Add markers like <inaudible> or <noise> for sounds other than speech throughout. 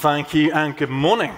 Thank you and good morning.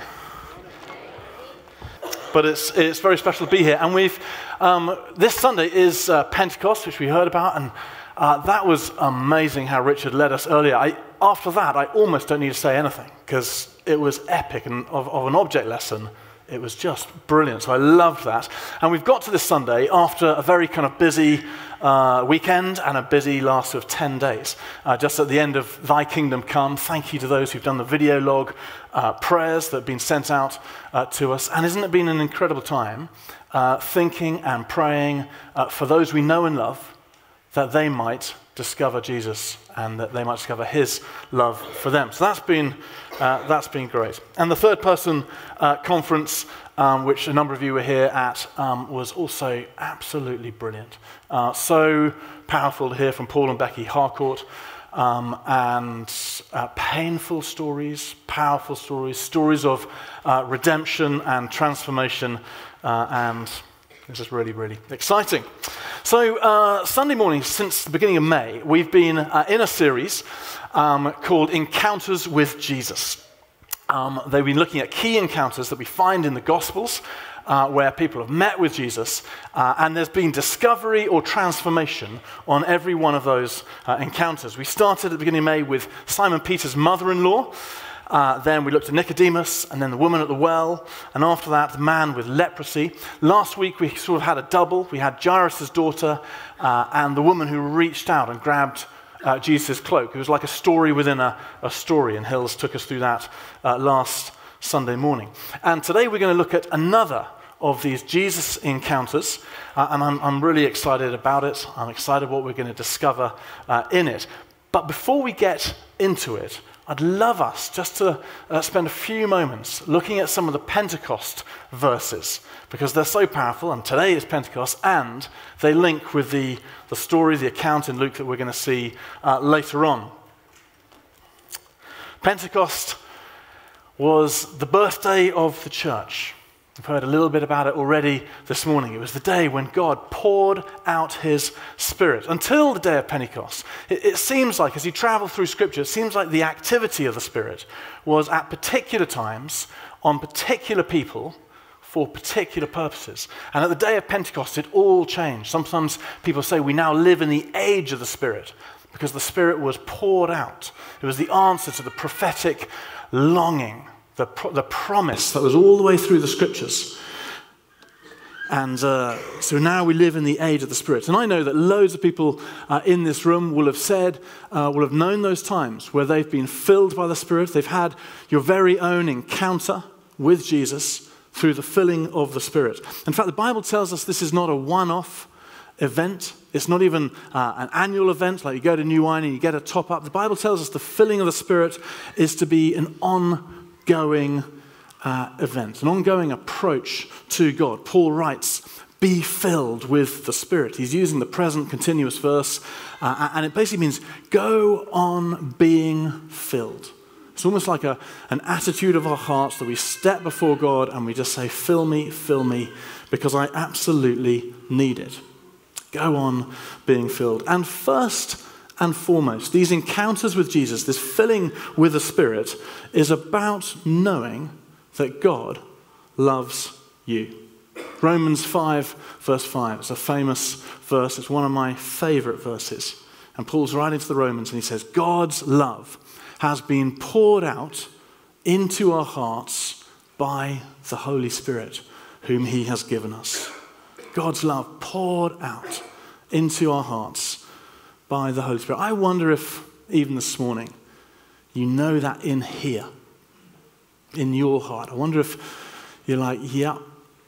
But it's, it's very special to be here. And we've, um, this Sunday is uh, Pentecost, which we heard about. And uh, that was amazing how Richard led us earlier. I, after that, I almost don't need to say anything because it was epic and of, of an object lesson it was just brilliant. So I loved that. And we've got to this Sunday after a very kind of busy uh, weekend and a busy last of 10 days. Uh, just at the end of Thy Kingdom Come, thank you to those who've done the video log uh, prayers that have been sent out uh, to us. And isn't it been an incredible time uh, thinking and praying uh, for those we know and love that they might discover Jesus and that they might discover his love for them. So that's been, uh, that's been great. And the third person uh, conference, um, which a number of you were here at, um, was also absolutely brilliant. Uh, so powerful to hear from Paul and Becky Harcourt. Um, and uh, painful stories, powerful stories, stories of uh, redemption and transformation, uh, and this is really, really exciting. So, uh, Sunday morning, since the beginning of May, we've been uh, in a series um, called Encounters with Jesus. Um, they've been looking at key encounters that we find in the Gospels uh, where people have met with Jesus, uh, and there's been discovery or transformation on every one of those uh, encounters. We started at the beginning of May with Simon Peter's mother in law. Uh, then we looked at Nicodemus, and then the woman at the well, and after that, the man with leprosy. Last week, we sort of had a double. We had Jairus' daughter uh, and the woman who reached out and grabbed uh, Jesus' cloak. It was like a story within a, a story, and Hills took us through that uh, last Sunday morning. And today, we're going to look at another of these Jesus encounters, uh, and I'm, I'm, really excited about it. I'm excited what we're going to discover uh, in it. But before we get into it, I'd love us just to uh, spend a few moments looking at some of the Pentecost verses because they're so powerful, and today is Pentecost, and they link with the, the story, the account in Luke that we're going to see uh, later on. Pentecost was the birthday of the church. We've heard a little bit about it already this morning. It was the day when God poured out his Spirit. Until the day of Pentecost, it, it, seems like, as you travel through Scripture, it seems like the activity of the Spirit was at particular times, on particular people, for particular purposes. And at the day of Pentecost, it all changed. Sometimes people say we now live in the age of the Spirit because the Spirit was poured out. It was the answer to the prophetic longing the, pro- the promise that was all the way through the scriptures. And uh, so now we live in the age of the Spirit. And I know that loads of people uh, in this room will have said, uh, will have known those times where they've been filled by the Spirit. They've had your very own encounter with Jesus through the filling of the Spirit. In fact, the Bible tells us this is not a one off event. It's not even uh, an annual event like you go to New Wine and you get a top up. The Bible tells us the filling of the Spirit is to be an on ongoing uh, event, an ongoing approach to God. Paul writes, be filled with the Spirit. He's using the present continuous verse, uh, and it basically means go on being filled. It's almost like a, an attitude of our hearts that we step before God and we just say, Fill me, fill me, because I absolutely need it. Go on being filled. And first, and foremost. These encounters with Jesus, this filling with the Spirit, is about knowing that God loves you. Romans 5, verse 5. It's a famous verse. It's one of my favorite verses. And Paul's right into the Romans and he says, God's love has been poured out into our hearts by the Holy Spirit, whom he has given us. God's love poured out into our hearts by the Holy Spirit. I wonder if, even this morning, you know that in here, in your heart. I wonder if you're like, yeah,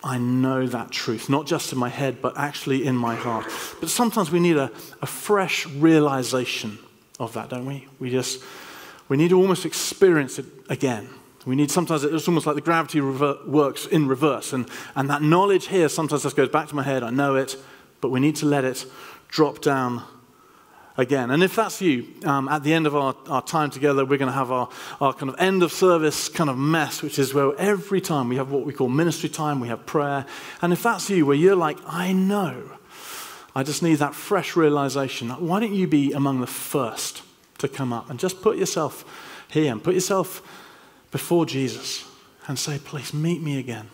I know that truth, not just in my head, but actually in my heart. But sometimes we need a, a fresh realization of that, don't we? We just, we need to almost experience it again. We need sometimes it's almost like the gravity rever- works in reverse. And, and that knowledge here sometimes just goes back to my head. I know it, but we need to let it drop down again. And if that's you, um, at the end of our, our time together, we're going to have our, our kind of end of service kind of mess, which is where every time we have what we call ministry time, we have prayer. And if that's you, where you're like, I know, I just need that fresh realization, why don't you be among the first to come up and just put yourself here and put yourself before Jesus and say, Please meet me again.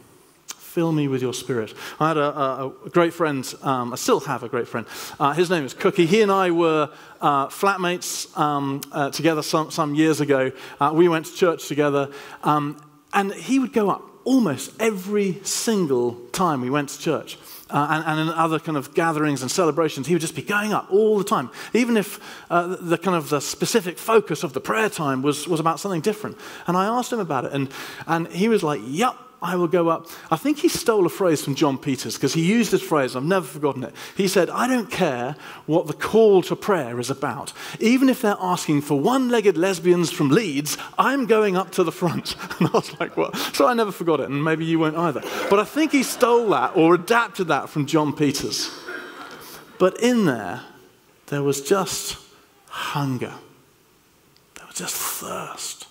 Fill me with your spirit. I had a, a, a great friend, um, I still have a great friend. Uh, his name is Cookie. He and I were uh, flatmates um, uh, together some, some years ago. Uh, we went to church together, um, and he would go up almost every single time we went to church. Uh, and, and, in other kind of gatherings and celebrations, he would just be going up all the time, even if uh, the kind of the specific focus of the prayer time was, was about something different. And I asked him about it, and, and he was like, "Yep, I will go up. I think he stole a phrase from John Peters because he used this phrase, I've never forgotten it. He said, I don't care what the call to prayer is about. Even if they're asking for one legged lesbians from Leeds, I'm going up to the front. <laughs> And I was like, what? So I never forgot it, and maybe you won't either. But I think he stole that or adapted that from John Peters. But in there, there was just hunger, there was just thirst.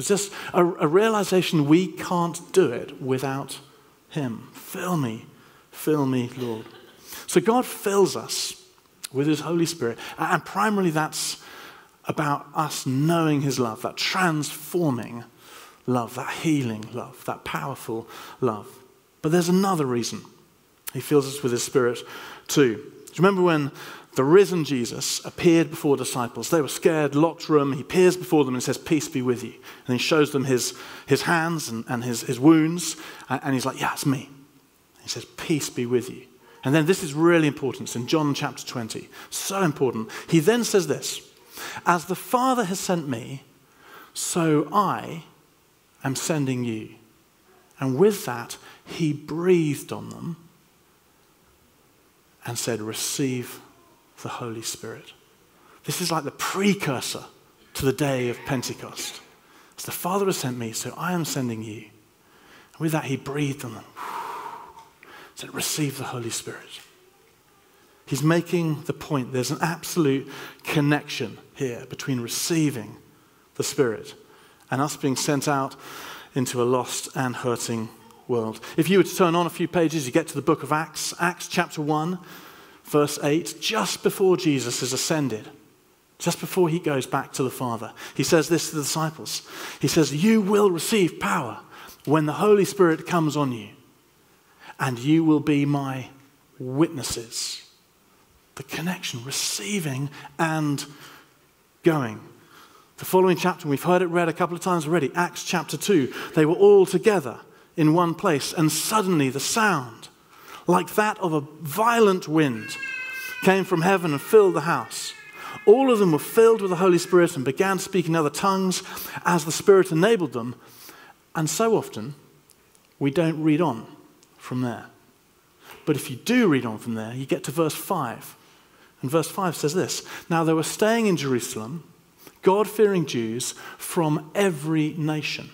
It's just a, a realization we can't do it without Him. Fill me, fill me, Lord. So God fills us with His Holy Spirit. And primarily that's about us knowing His love, that transforming love, that healing love, that powerful love. But there's another reason He fills us with His Spirit too. Do you remember when the risen Jesus appeared before disciples. They were scared, locked room. He appears before them and says, Peace be with you. And he shows them his, his hands and, and his, his wounds. And he's like, Yeah, it's me. He says, Peace be with you. And then this is really important. It's in John chapter 20. So important. He then says this As the Father has sent me, so I am sending you. And with that, he breathed on them and said, Receive the Holy Spirit. This is like the precursor to the day of Pentecost. As the Father has sent me, so I am sending you. And with that, he breathed on them. <sighs> Said, Receive the Holy Spirit. He's making the point there's an absolute connection here between receiving the Spirit and us being sent out into a lost and hurting world. If you were to turn on a few pages, you get to the book of Acts, Acts chapter 1 verse 8, just before Jesus is ascended, just before he goes back to the Father, he says this to the disciples. He says, You will receive power when the Holy Spirit comes on you, and you will be my witnesses. The connection, receiving and going. The following chapter, we've heard it read a couple of times already, Acts chapter 2. They were all together in one place, and suddenly the sound like that of a violent wind, came from heaven and filled the house. All of them were filled with the Holy Spirit and began speaking other tongues as the Spirit enabled them. And so often, we don't read on from there. But if you do read on from there, you get to verse 5. And verse 5 says this Now they were staying in Jerusalem, God fearing Jews from every nation.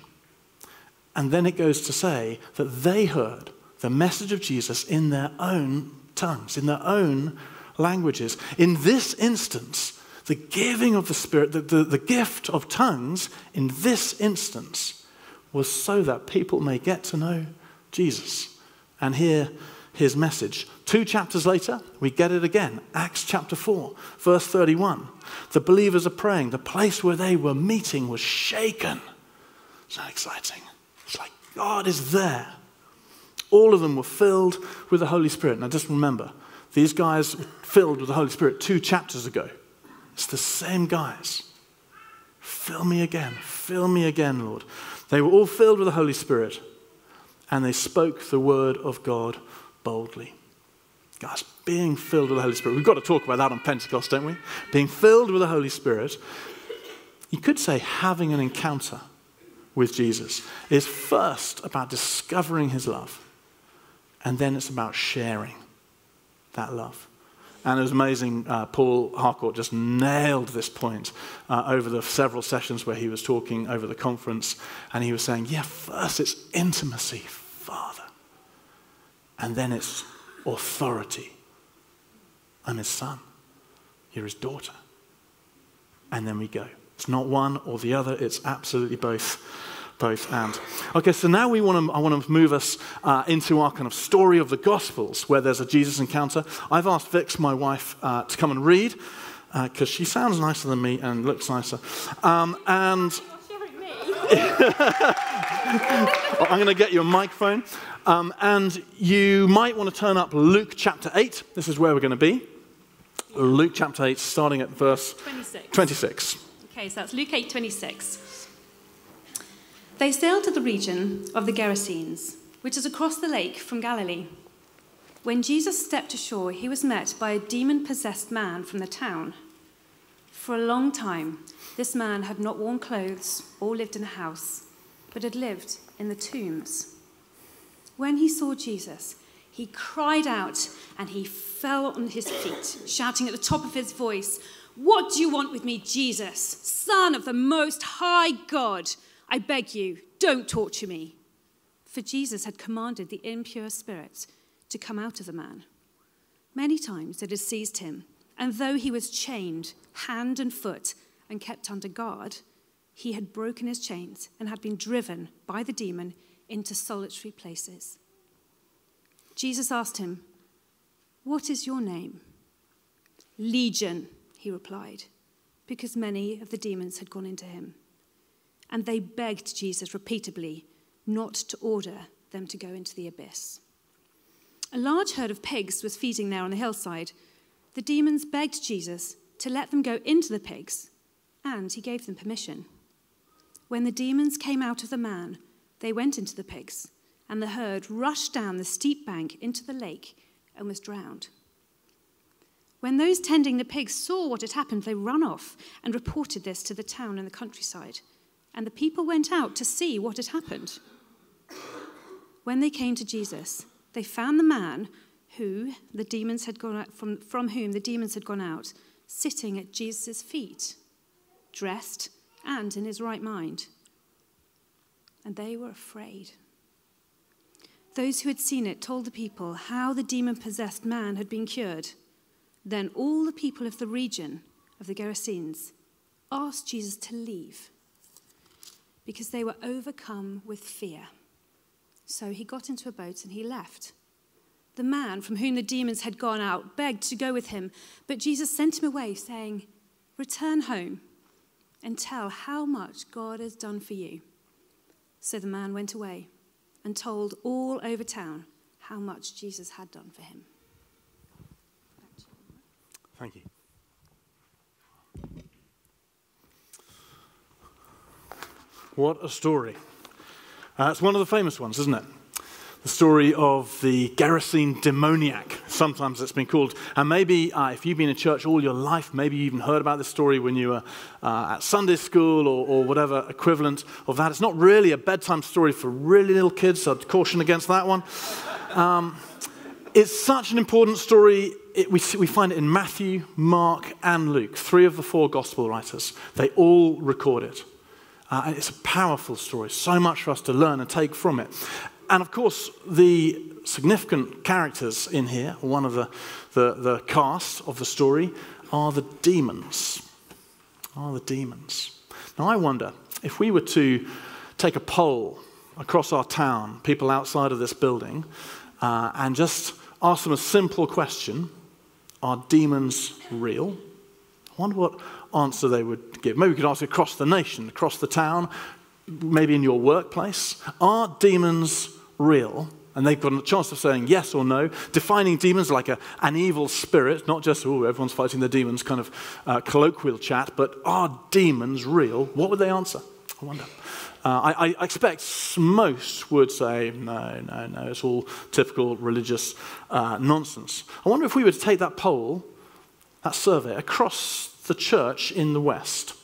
And then it goes to say that they heard the message of Jesus in their own tongues, in their own languages. In this instance, the giving of the Spirit, the, the, the, gift of tongues in this instance was so that people may get to know Jesus and hear his message. Two chapters later, we get it again. Acts chapter 4, verse 31. The believers are praying. The place where they were meeting was shaken. It's not exciting? It's like God is there. All of them were filled with the Holy Spirit. Now, just remember, these guys were filled with the Holy Spirit two chapters ago. It's the same guys. Fill me again. Fill me again, Lord. They were all filled with the Holy Spirit, and they spoke the word of God boldly. Guys, being filled with the Holy Spirit. We've got to talk about that on Pentecost, don't we? Being filled with the Holy Spirit. You could say having an encounter with Jesus is first about discovering his love and then it's about sharing that love. And it was amazing. Uh, Paul Harcourt just nailed this point uh, over the several sessions where he was talking over the conference. And he was saying, yeah, first it's intimacy, Father. And then it's authority. I'm his son. You're his daughter. And then we go. It's not one or the other, it's absolutely both both and. Okay, so now we want to, I want to move us uh, into our kind of story of the Gospels, where there's a Jesus encounter. I've asked Vix, my wife, uh, to come and read because uh, she sounds nicer than me and looks nicer. Um, and <laughs> I'm going to get you a microphone. Um, and you might want to turn up Luke chapter 8. This is where we're going to be. Luke chapter 8, starting at verse 26. 26. Okay, so that's Luke 8 26. They sailed to the region of the Gerasenes, which is across the lake from Galilee. When Jesus stepped ashore, he was met by a demon possessed man from the town. For a long time, this man had not worn clothes or lived in a house, but had lived in the tombs. When he saw Jesus, he cried out and he fell on his feet, shouting at the top of his voice, What do you want with me, Jesus, Son of the Most High God? I beg you, don't torture me. For Jesus had commanded the impure spirit to come out of the man. Many times it had seized him, and though he was chained hand and foot and kept under guard, he had broken his chains and had been driven by the demon into solitary places. Jesus asked him, What is your name? Legion, he replied, because many of the demons had gone into him. And they begged Jesus repeatedly not to order them to go into the abyss. A large herd of pigs was feeding there on the hillside. The demons begged Jesus to let them go into the pigs, and he gave them permission. When the demons came out of the man, they went into the pigs, and the herd rushed down the steep bank into the lake and was drowned. When those tending the pigs saw what had happened, they ran off and reported this to the town and the countryside. And the people went out to see what had happened. When they came to Jesus, they found the man who the demons had gone out, from, from whom the demons had gone out, sitting at Jesus' feet, dressed and in his right mind and they were afraid. Those who had seen it told the people how the demon possessed man had been cured. Then all the people of the region of the Gerasenes asked Jesus to leave because they were overcome with fear. So he got into a boat and he left. The man from whom the demons had gone out begged to go with him, but Jesus sent him away, saying, Return home and tell how much God has done for you. So the man went away and told all over town how much Jesus had done for him. Thank you. What a story. Uh, it's one of the famous ones, isn't it? the story of the Gerasene demoniac, sometimes it's been called. And maybe uh, if you've been in church all your life, maybe you even heard about this story when you were uh, at Sunday school or, or, whatever equivalent of that. It's not really a bedtime story for really little kids, so I'd caution against that one. Um, it's such an important story. It, we, we find it in Matthew, Mark, and Luke, three of the four gospel writers. They all record it. Uh, and it's a powerful story, so much for us to learn and take from it. And of course, the significant characters in here, one of the, the, the cast of the story, are the demons. Are the demons. Now, I wonder if we were to take a poll across our town, people outside of this building, uh, and just ask them a simple question Are demons real? I wonder what answer they would give. Maybe we could ask across the nation, across the town, maybe in your workplace. Are demons real? And they've got a chance of saying yes or no, defining demons like a, an evil spirit, not just, oh, everyone's fighting the demons kind of uh, colloquial chat, but are demons real? What would they answer? I wonder. Uh, I, I, expect most would say, no, no, no, it's all typical religious uh, nonsense. I wonder if we were to take that poll, that survey, across the church in the West,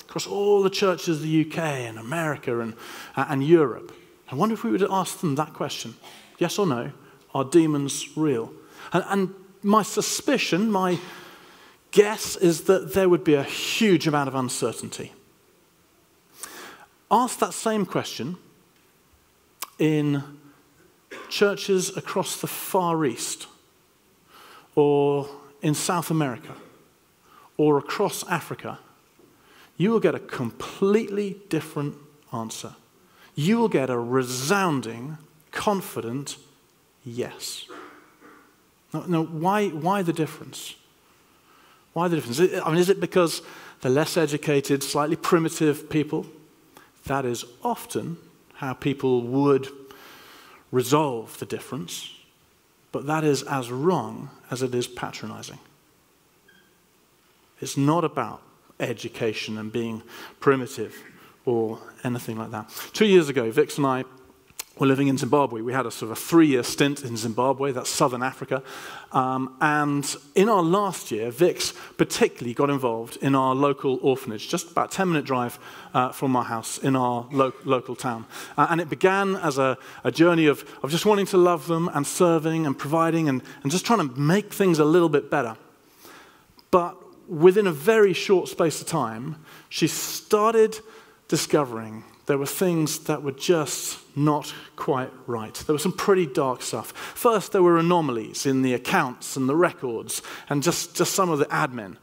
across all the churches of the UK and America and, uh, and Europe, I wonder if we would ask them that question yes or no, are demons real? And, and my suspicion, my guess is that there would be a huge amount of uncertainty. Ask that same question in churches across the Far East, or in South America, or across Africa. You will get a completely different answer you will get a resounding, confident yes. Now, now why, why the difference? Why the difference? I mean, is it because the less educated, slightly primitive people That is often how people would resolve the difference, but that is as wrong as it is patronizing. It's not about education and being primitive or anything like that. Two years ago, Vix and I were living in Zimbabwe. We had a sort of a three year stint in Zimbabwe, that's southern Africa. Um, and in our last year, Vix particularly got involved in our local orphanage, just about a 10 minute drive uh, from our house in our lo- local town. Uh, and it began as a, a journey of, of just wanting to love them and serving and providing and, and just trying to make things a little bit better. But within a very short space of time, she started discovering there were things that were just not quite right. There was some pretty dark stuff. First, there were anomalies in the accounts and the records and just, just some of the admin.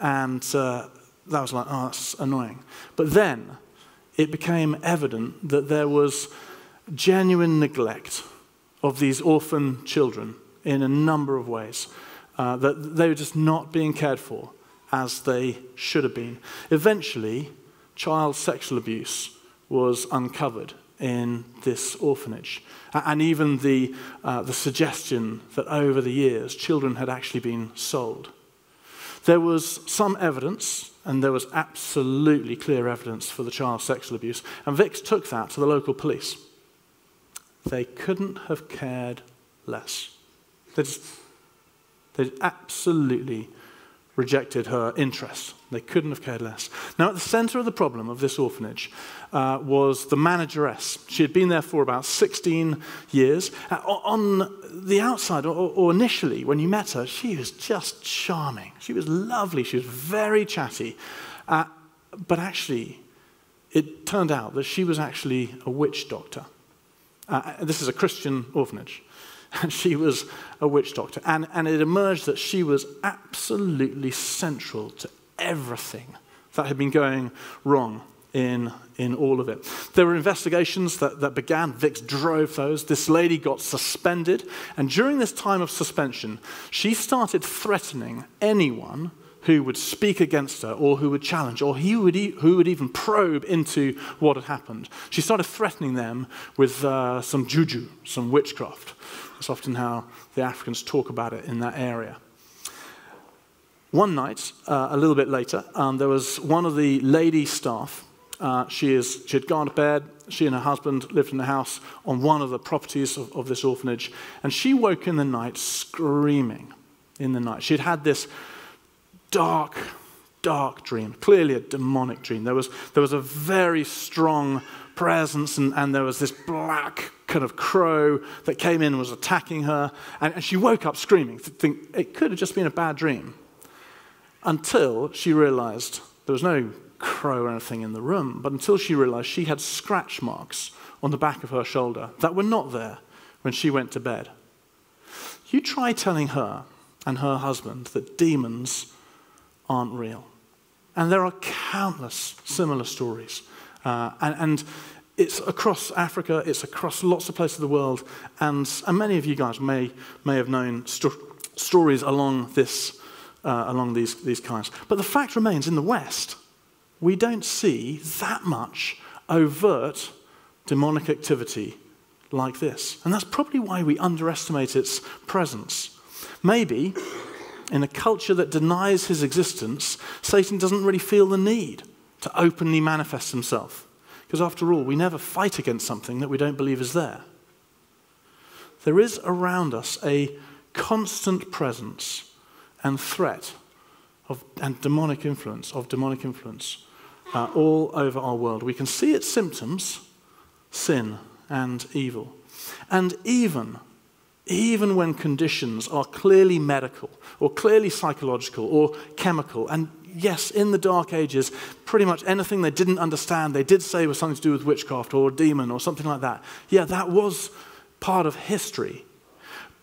And uh, that was like, oh, that's annoying. But then it became evident that there was genuine neglect of these orphan children in a number of ways, uh, that they were just not being cared for as they should have been. Eventually, child sexual abuse was uncovered in this orphanage. And even the, uh, the suggestion that over the years children had actually been sold. There was some evidence, and there was absolutely clear evidence for the child sexual abuse, and Vix took that to the local police. They couldn't have cared less. They just, they absolutely rejected her interests. They couldn't have cared less. Now, at the center of the problem of this orphanage uh, was the manageress. She had been there for about 16 years. Uh, on the outside, or, or, initially, when you met her, she was just charming. She was lovely. She was very chatty. Uh, but actually, it turned out that she was actually a witch doctor. Uh, this is a Christian orphanage. And she was a witch doctor. And, and it emerged that she was absolutely central to everything that had been going wrong in, in all of it. There were investigations that, that began. Vix drove those. This lady got suspended. And during this time of suspension, she started threatening anyone who would speak against her or who would challenge or who would, e- who would even probe into what had happened. She started threatening them with uh, some juju, some witchcraft. That's often how the Africans talk about it in that area. One night, uh, a little bit later, um, there was one of the lady staff. Uh, she, is, she had gone to bed. She and her husband lived in the house on one of the properties of, of this orphanage. And she woke in the night screaming in the night. She had had this dark, dark dream, clearly a demonic dream. There was, there was a very strong presence, and, and there was this black kind of crow that came in and was attacking her. And, and she woke up screaming, think it could have just been a bad dream. Until she realized there was no crow or anything in the room, but until she realized she had scratch marks on the back of her shoulder that were not there when she went to bed. You try telling her and her husband that demons aren't real. And there are countless similar stories. Uh, and, and, it's across Africa, it's across lots of places of the world, and, and many of you guys may, may have known sto- stories along, this, uh, along these, these kinds. But the fact remains in the West, we don't see that much overt demonic activity like this. And that's probably why we underestimate its presence. Maybe in a culture that denies his existence, Satan doesn't really feel the need to openly manifest himself. Because after all, we never fight against something that we don't believe is there. There is around us a constant presence and threat of, and demonic influence, of demonic influence, uh, all over our world. We can see its symptoms sin and evil. And even even when conditions are clearly medical or clearly psychological or chemical. And yes, in the Dark Ages, pretty much anything they didn't understand, they did say was something to do with witchcraft or a demon or something like that. Yeah, that was part of history.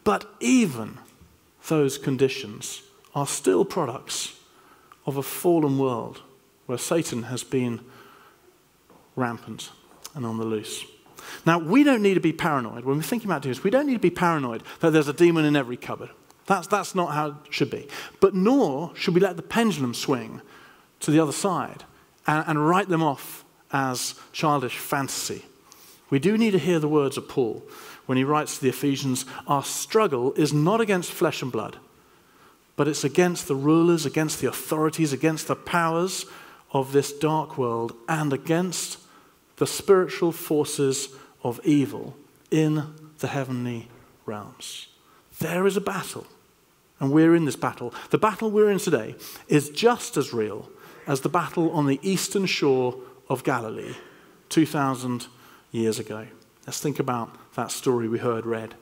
But even those conditions are still products of a fallen world where Satan has been rampant and on the loose. Now, we don't need to be paranoid. When we're thinking about this, we don't need to be paranoid that there's a demon in every cupboard. That's, that's not how it should be. But nor should we let the pendulum swing to the other side and, and write them off as childish fantasy. We do need to hear the words of Paul when he writes to the Ephesians Our struggle is not against flesh and blood, but it's against the rulers, against the authorities, against the powers of this dark world, and against the spiritual forces of evil in the heavenly realms. There is a battle, and we're in this battle. The battle we're in today is just as real as the battle on the eastern shore of Galilee 2,000 years ago. Let's think about that story we heard read.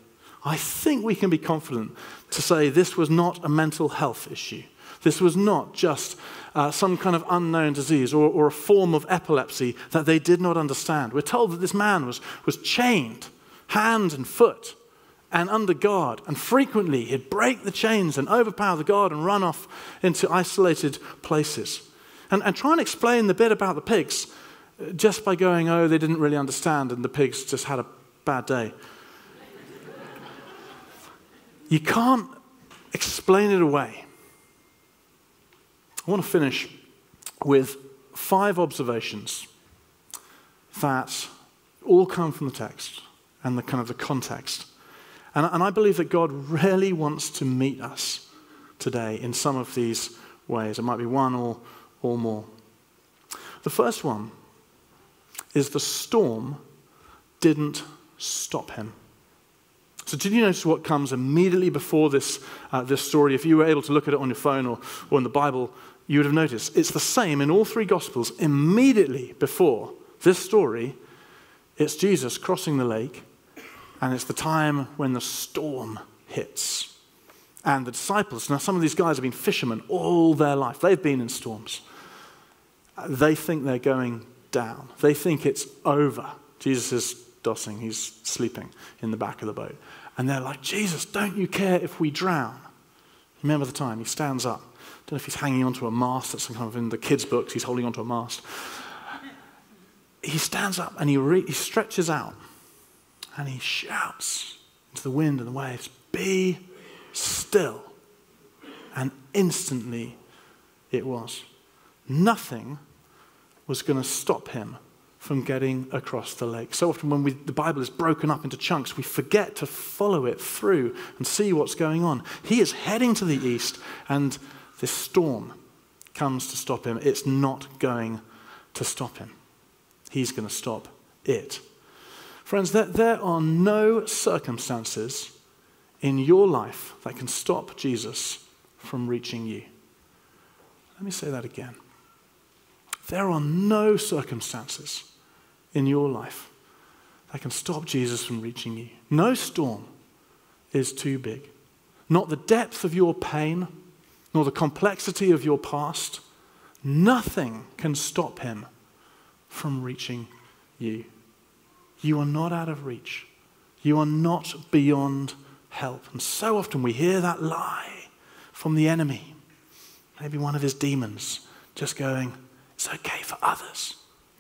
I think we can be confident to say this was not a mental health issue. This was not just uh, some kind of unknown disease or, or a form of epilepsy that they did not understand. We're told that this man was, was chained, hand and foot, and under guard. And frequently he'd break the chains and overpower the guard and run off into isolated places. And, and try and explain the bit about the pigs uh, just by going, oh, they didn't really understand and the pigs just had a bad day. you can't explain it away. I want to finish with five observations that all come from the text and the kind of the context. And, and I believe that God really wants to meet us today in some of these ways. It might be one or, or more. The first one is the storm didn't stop him. So, did you notice what comes immediately before this, uh, this story? If you were able to look at it on your phone or, or in the Bible, you would have noticed it's the same in all three Gospels. Immediately before this story, it's Jesus crossing the lake, and it's the time when the storm hits. And the disciples, now some of these guys have been fishermen all their life, they've been in storms. They think they're going down, they think it's over. Jesus is dossing, he's sleeping in the back of the boat. And they're like, Jesus, don't you care if we drown? Remember the time he stands up I don't know if he's hanging onto a mast. That's kind of in the kids' books. He's holding onto a mast. He stands up and he, re- he stretches out and he shouts into the wind and the waves, Be still. And instantly it was. Nothing was going to stop him from getting across the lake. So often, when we, the Bible is broken up into chunks, we forget to follow it through and see what's going on. He is heading to the east, and this storm comes to stop him, it's not going to stop him. He's going to stop it. Friends, that there are no circumstances in your life that can stop Jesus from reaching you. Let me say that again. There are no circumstances in your life that can stop Jesus from reaching you. No storm is too big. Not the depth of your pain, nor the complexity of your past, nothing can stop him from reaching you. You are not out of reach. You are not beyond help. And so often we hear that lie from the enemy, maybe one of his demons, just going, It's okay for others,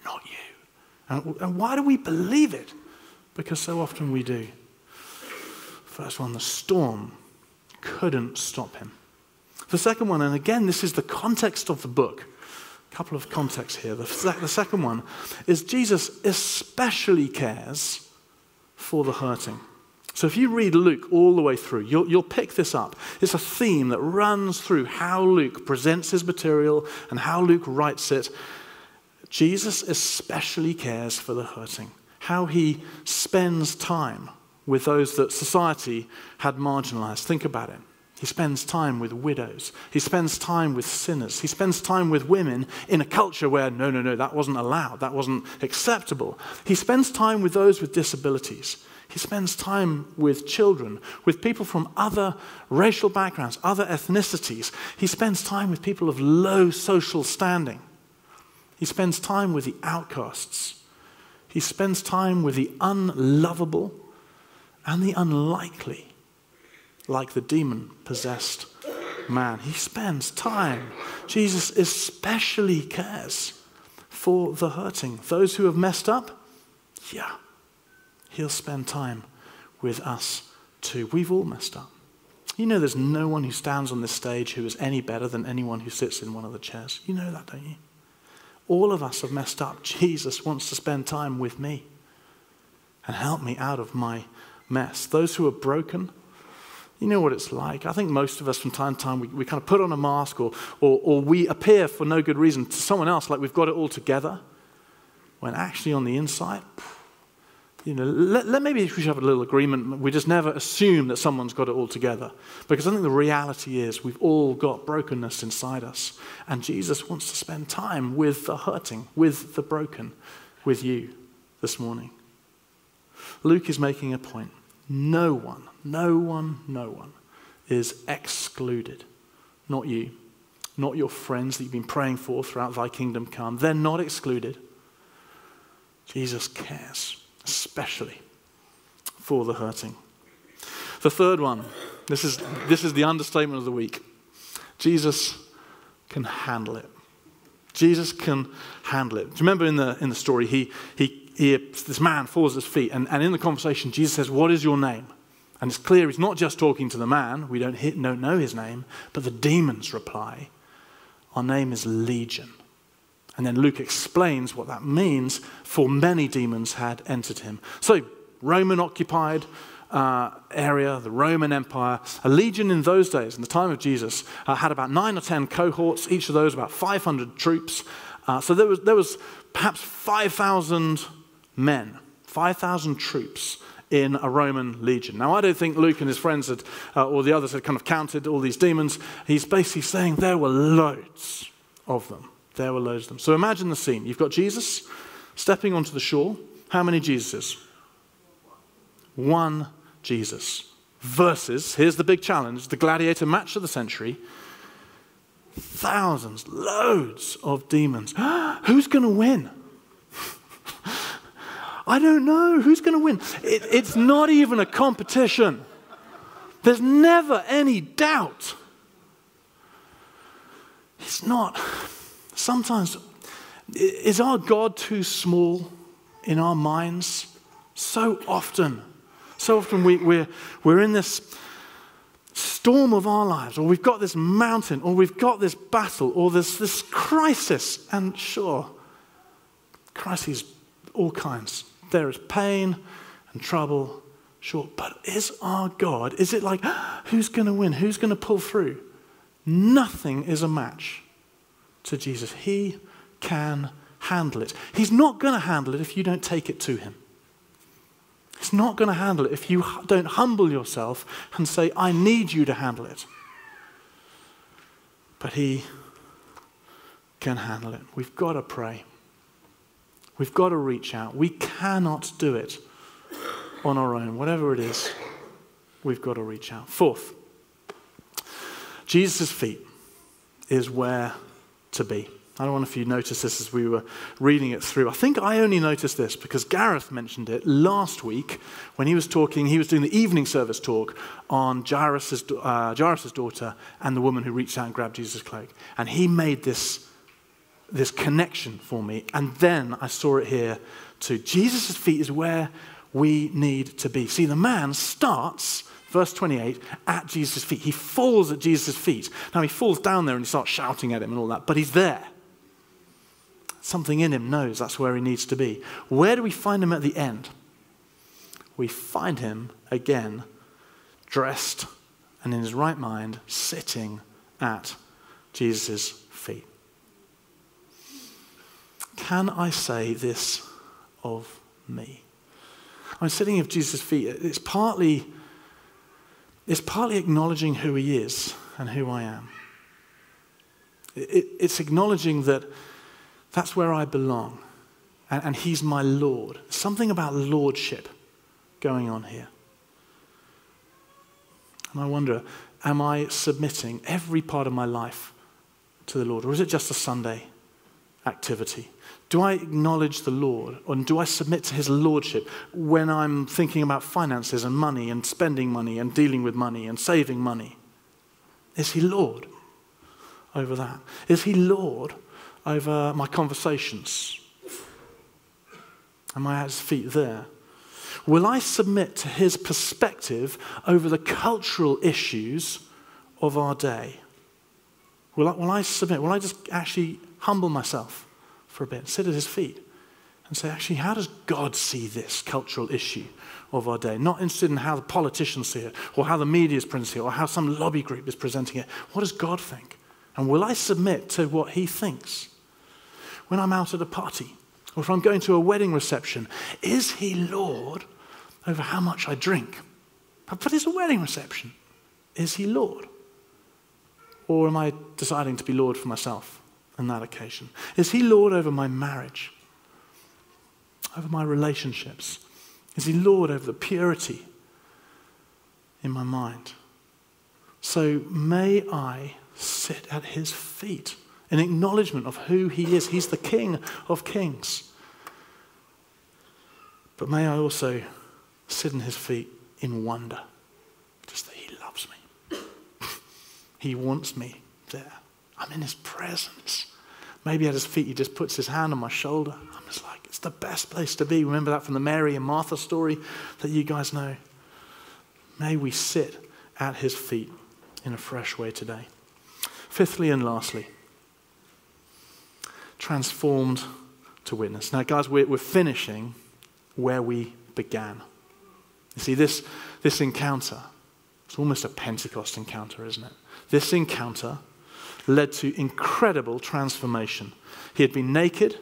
not you. And, and why do we believe it? Because so often we do. First one, the storm couldn't stop him. The second one, and again, this is the context of the book. Couple of contexts here. The, the second one is Jesus especially cares for the hurting. So if you read Luke all the way through, you'll, you'll, pick this up. It's a theme that runs through how Luke presents his material and how Luke writes it. Jesus especially cares for the hurting, how he spends time with those that society had marginalized. Think about it. He spends time with widows. He spends time with sinners. He spends time with women in a culture where, no, no, no, that wasn't allowed. That wasn't acceptable. He spends time with those with disabilities. He spends time with children, with people from other racial backgrounds, other ethnicities. He spends time with people of low social standing. He spends time with the outcasts. He spends time with the unlovable and the unlikely like the demon possessed man. He spends time. Jesus especially cares for the hurting. Those who have messed up, yeah, he'll spend time with us too. We've all messed up. You know, there's no one who stands on this stage who is any better than anyone who sits in one of the chairs. You know that, don't you? All of us have messed up. Jesus wants to spend time with me and help me out of my mess. Those who are broken, you know what it's like. I think most of us from time to time, we, we kind of put on a mask or, or, or we appear for no good reason to someone else like we've got it all together, when actually on the inside, you know, let, let, maybe if we should have a little agreement. We just never assume that someone's got it all together. Because I think the reality is we've all got brokenness inside us. And Jesus wants to spend time with the hurting, with the broken, with you this morning. Luke is making a point. No one, no one, no one is excluded. Not you, not your friends that you've been praying for throughout thy kingdom come. They're not excluded. Jesus cares especially for the hurting. The third one, this is, this is the understatement of the week. Jesus can handle it. Jesus can handle it. Do you remember in the, in the story, he, he, he, this man falls at his feet, and, and in the conversation, Jesus says, What is your name? And it's clear he's not just talking to the man, we don't, hit, don't know his name, but the demons reply, Our name is Legion. And then Luke explains what that means, for many demons had entered him. So, Roman occupied uh, area, the Roman Empire, a legion in those days, in the time of Jesus, uh, had about nine or ten cohorts, each of those about 500 troops. Uh, so there was, there was perhaps 5,000 men, 5,000 troops in a Roman legion. Now, I don't think Luke and his friends had, uh, or the others had kind of counted all these demons. He's basically saying there were loads of them. There were loads of them. So imagine the scene. You've got Jesus stepping onto the shore. How many Jesuses? One Jesus. Versus, here's the big challenge the gladiator match of the century. Thousands, loads of demons. <gasps> Who's going to win? I don't know. Who's going to win? It, it's not even a competition. There's never any doubt. It's not. Sometimes, is our God too small in our minds? So often. So often we, we're, we're in this storm of our lives, or we've got this mountain, or we've got this battle, or there's this crisis. And sure, crises, all kinds. There is pain and trouble, sure. But is our God, is it like, <gasps> who's going to win? Who's going to pull through? Nothing is a match to Jesus. He can handle it. He's not going to handle it if you don't take it to him. He's not going to handle it if you don't humble yourself and say, I need you to handle it. But He can handle it. We've got to pray. We've got to reach out. We cannot do it on our own. Whatever it is, we've got to reach out. Fourth, Jesus' feet is where to be. I don't know if you noticed this as we were reading it through. I think I only noticed this because Gareth mentioned it last week when he was talking, he was doing the evening service talk on Jairus' uh, Jairus' daughter and the woman who reached out and grabbed Jesus' cloak. And he made this, this connection for me. And then I saw it here too. Jesus' feet is where we need to be. See, the man starts verse 28, at Jesus' feet. He falls at Jesus' feet. Now, he falls down there and he starts shouting at him and all that, but he's there. Something in him knows that's where he needs to be. Where do we find him at the end? We find him again, dressed and in his right mind, sitting at Jesus' feet. Can I say this of me? I'm sitting at Jesus' feet. It's partly it's partly acknowledging who He is and who I am. It, it's acknowledging that that's where I belong and, and He's my Lord. Something about lordship going on here. And I wonder, am I submitting every part of my life to the Lord, or is it just a Sunday activity? Do I acknowledge the Lord and do I submit to his lordship when I'm thinking about finances and money and spending money and dealing with money and saving money? Is he Lord over that? Is he Lord over my conversations? Am I at his feet there? Will I submit to his perspective over the cultural issues of our day? Will I, will I submit? Will I just actually humble myself? for a bit, sit at his feet, and say, actually, how does God see this cultural issue of our day? Not interested in how the politicians see it, or how the media is presenting it, or how some lobby group is presenting it. What does God think? And will I submit to what he thinks? When I'm out at a party, or if I'm going to a wedding reception, is he Lord over how much I drink? But it's a wedding reception. Is he Lord? Or am I deciding to be Lord for myself on that occasion? Is he Lord over my marriage? Over my relationships? Is he Lord over the purity in my mind? So may I sit at his feet in acknowledgement of who he is. He's the King of kings. But may I also sit in his feet in wonder, just that he loves me. <laughs> he wants me there. I'm in his presence. Maybe at his feet, he just puts his hand on my shoulder. I'm just like, it's the best place to be. Remember that from the Mary and Martha story that you guys know? May we sit at his feet in a fresh way today. Fifthly and lastly, transformed to witness. Now, guys, we're, we're finishing where we began. You see, this, this encounter, it's almost a Pentecost encounter, isn't it? This encounter led to incredible transformation. He had been naked,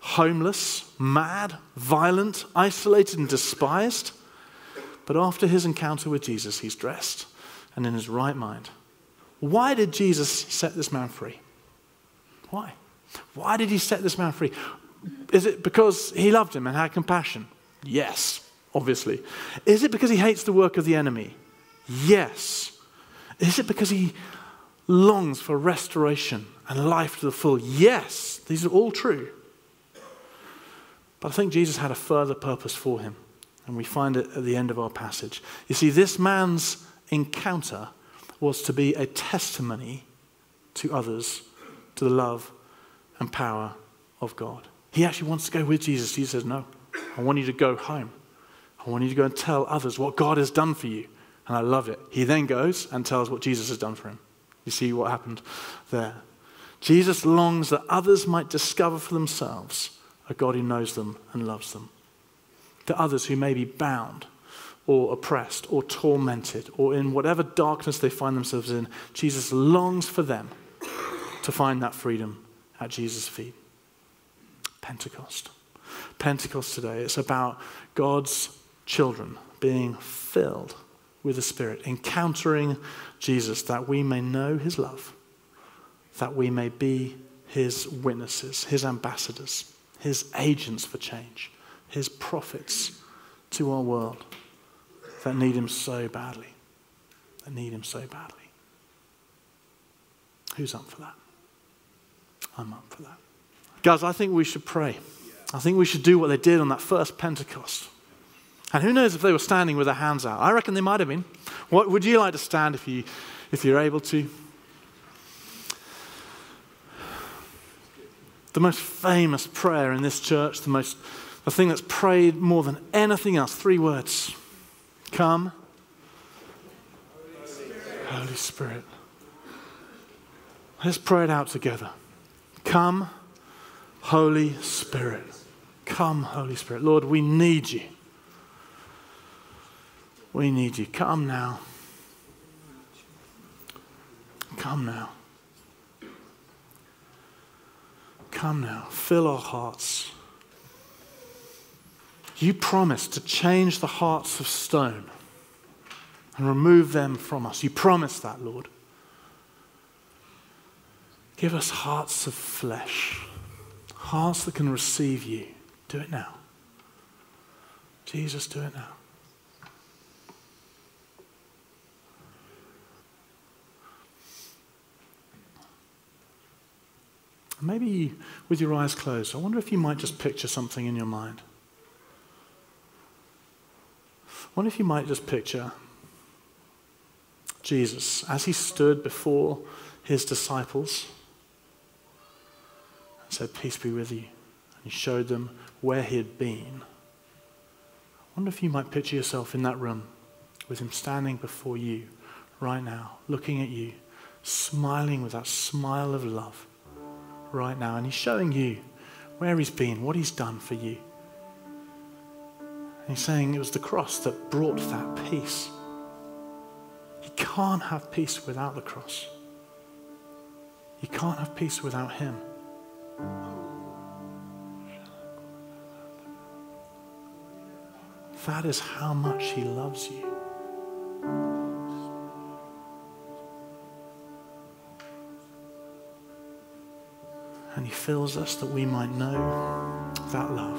homeless, mad, violent, isolated, and despised. But after his encounter with Jesus, he's dressed and in his right mind. Why did Jesus set this man free? Why? Why did he set this man free? Is it because he loved him and had compassion? Yes, obviously. Is it because he hates the work of the enemy? Yes. Is it because he longs for restoration and life to the full? Yes, these are all true. But I think Jesus had a further purpose for him, and we find it at the end of our passage. You see, this man's encounter was to be a testimony to others to the love and power of God. He actually wants to go with Jesus. Jesus says, No, I want you to go home. I want you to go and tell others what God has done for you. And I love it. He then goes and tells what Jesus has done for him. You see what happened there. Jesus longs that others might discover for themselves a God who knows them and loves them. To others who may be bound or oppressed or tormented or in whatever darkness they find themselves in, Jesus longs for them to find that freedom at Jesus' feet. Pentecost. Pentecost today, it's about God's children being filled with the Spirit, encountering Jesus that we may know his love, that we may be his witnesses, his ambassadors, his agents for change, his prophets to our world that need him so badly. That need him so badly. Who's up for that? I'm up for that. Guys, I think we should pray. I think we should do what they did on that first Pentecost. And who knows if they were standing with their hands out? I reckon they might have been. What would you like to stand if you if you're able to? The most famous prayer in this church, the most the thing that's prayed more than anything else, three words. Come, Holy Spirit. Let's pray it out together. Come, Holy Spirit. Come, Holy Spirit. Lord, we need you. We need you. Come now. Come now. Come now. Fill our hearts. You promised to change the hearts of stone and remove them from us. You promised that, Lord. Give us hearts of flesh, hearts that can receive you. Do it now. Jesus, do it now. Maybe with your eyes closed, I wonder if you might just picture something in your mind. I wonder if you might just picture Jesus as he stood before his disciples and said, Peace be with you. And he showed them where he had been. I wonder if you might picture yourself in that room with him standing before you right now, looking at you, smiling with that smile of love right now. And he's showing you where he's been, what he's done for you. And he's saying it was the cross that brought that peace. You can't have peace without the cross. You can't have peace without him. That is how much he loves you. And he fills us that we might know that love.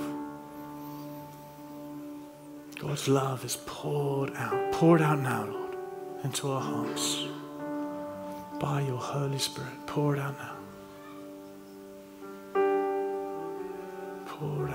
God's love is poured out, poured out now, Lord, into our hearts by your Holy Spirit. Pour it out now. Pour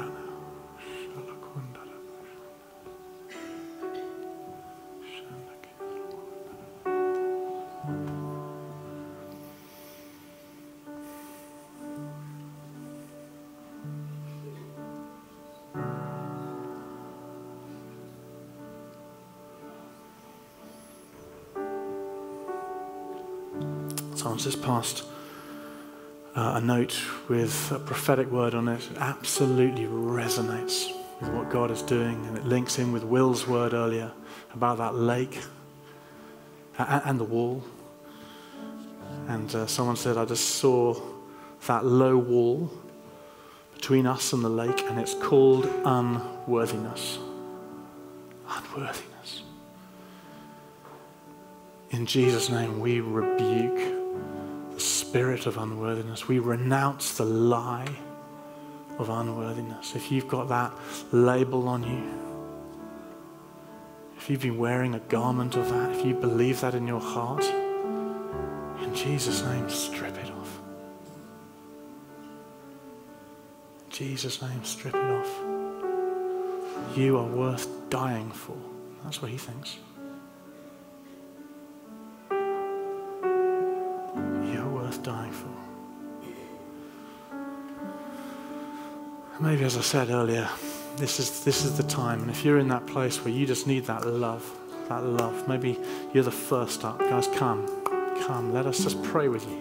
passed uh, a note with a prophetic word on it. It absolutely resonates with what God is doing, and it links in with Will's word earlier about that lake and, and the wall. And uh, someone said, I just saw that low wall between us and the lake, and it's called unworthiness. Unworthiness. In Jesus' name, we rebuke spirit of unworthiness. We renounce the lie of unworthiness. If you've got that label on you, if you've been wearing a garment of that, if you believe that in your heart, in Jesus' name, strip it off. In Jesus' name, strip it off. You are worth dying for. That's what he thinks. Maybe, as I said earlier, this is, this is the time. And if you're in that place where you just need that love, that love, maybe you're the first up. Guys, come, come. Let us just pray with you.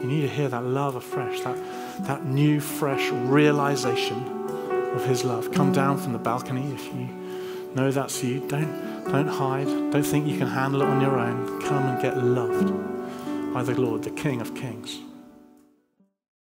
You need to hear that love afresh, that, that new, fresh realization of His love. Come down from the balcony if you know that's you. Don't, don't hide. Don't think you can handle it on your own. Come and get loved by the Lord, the King of Kings.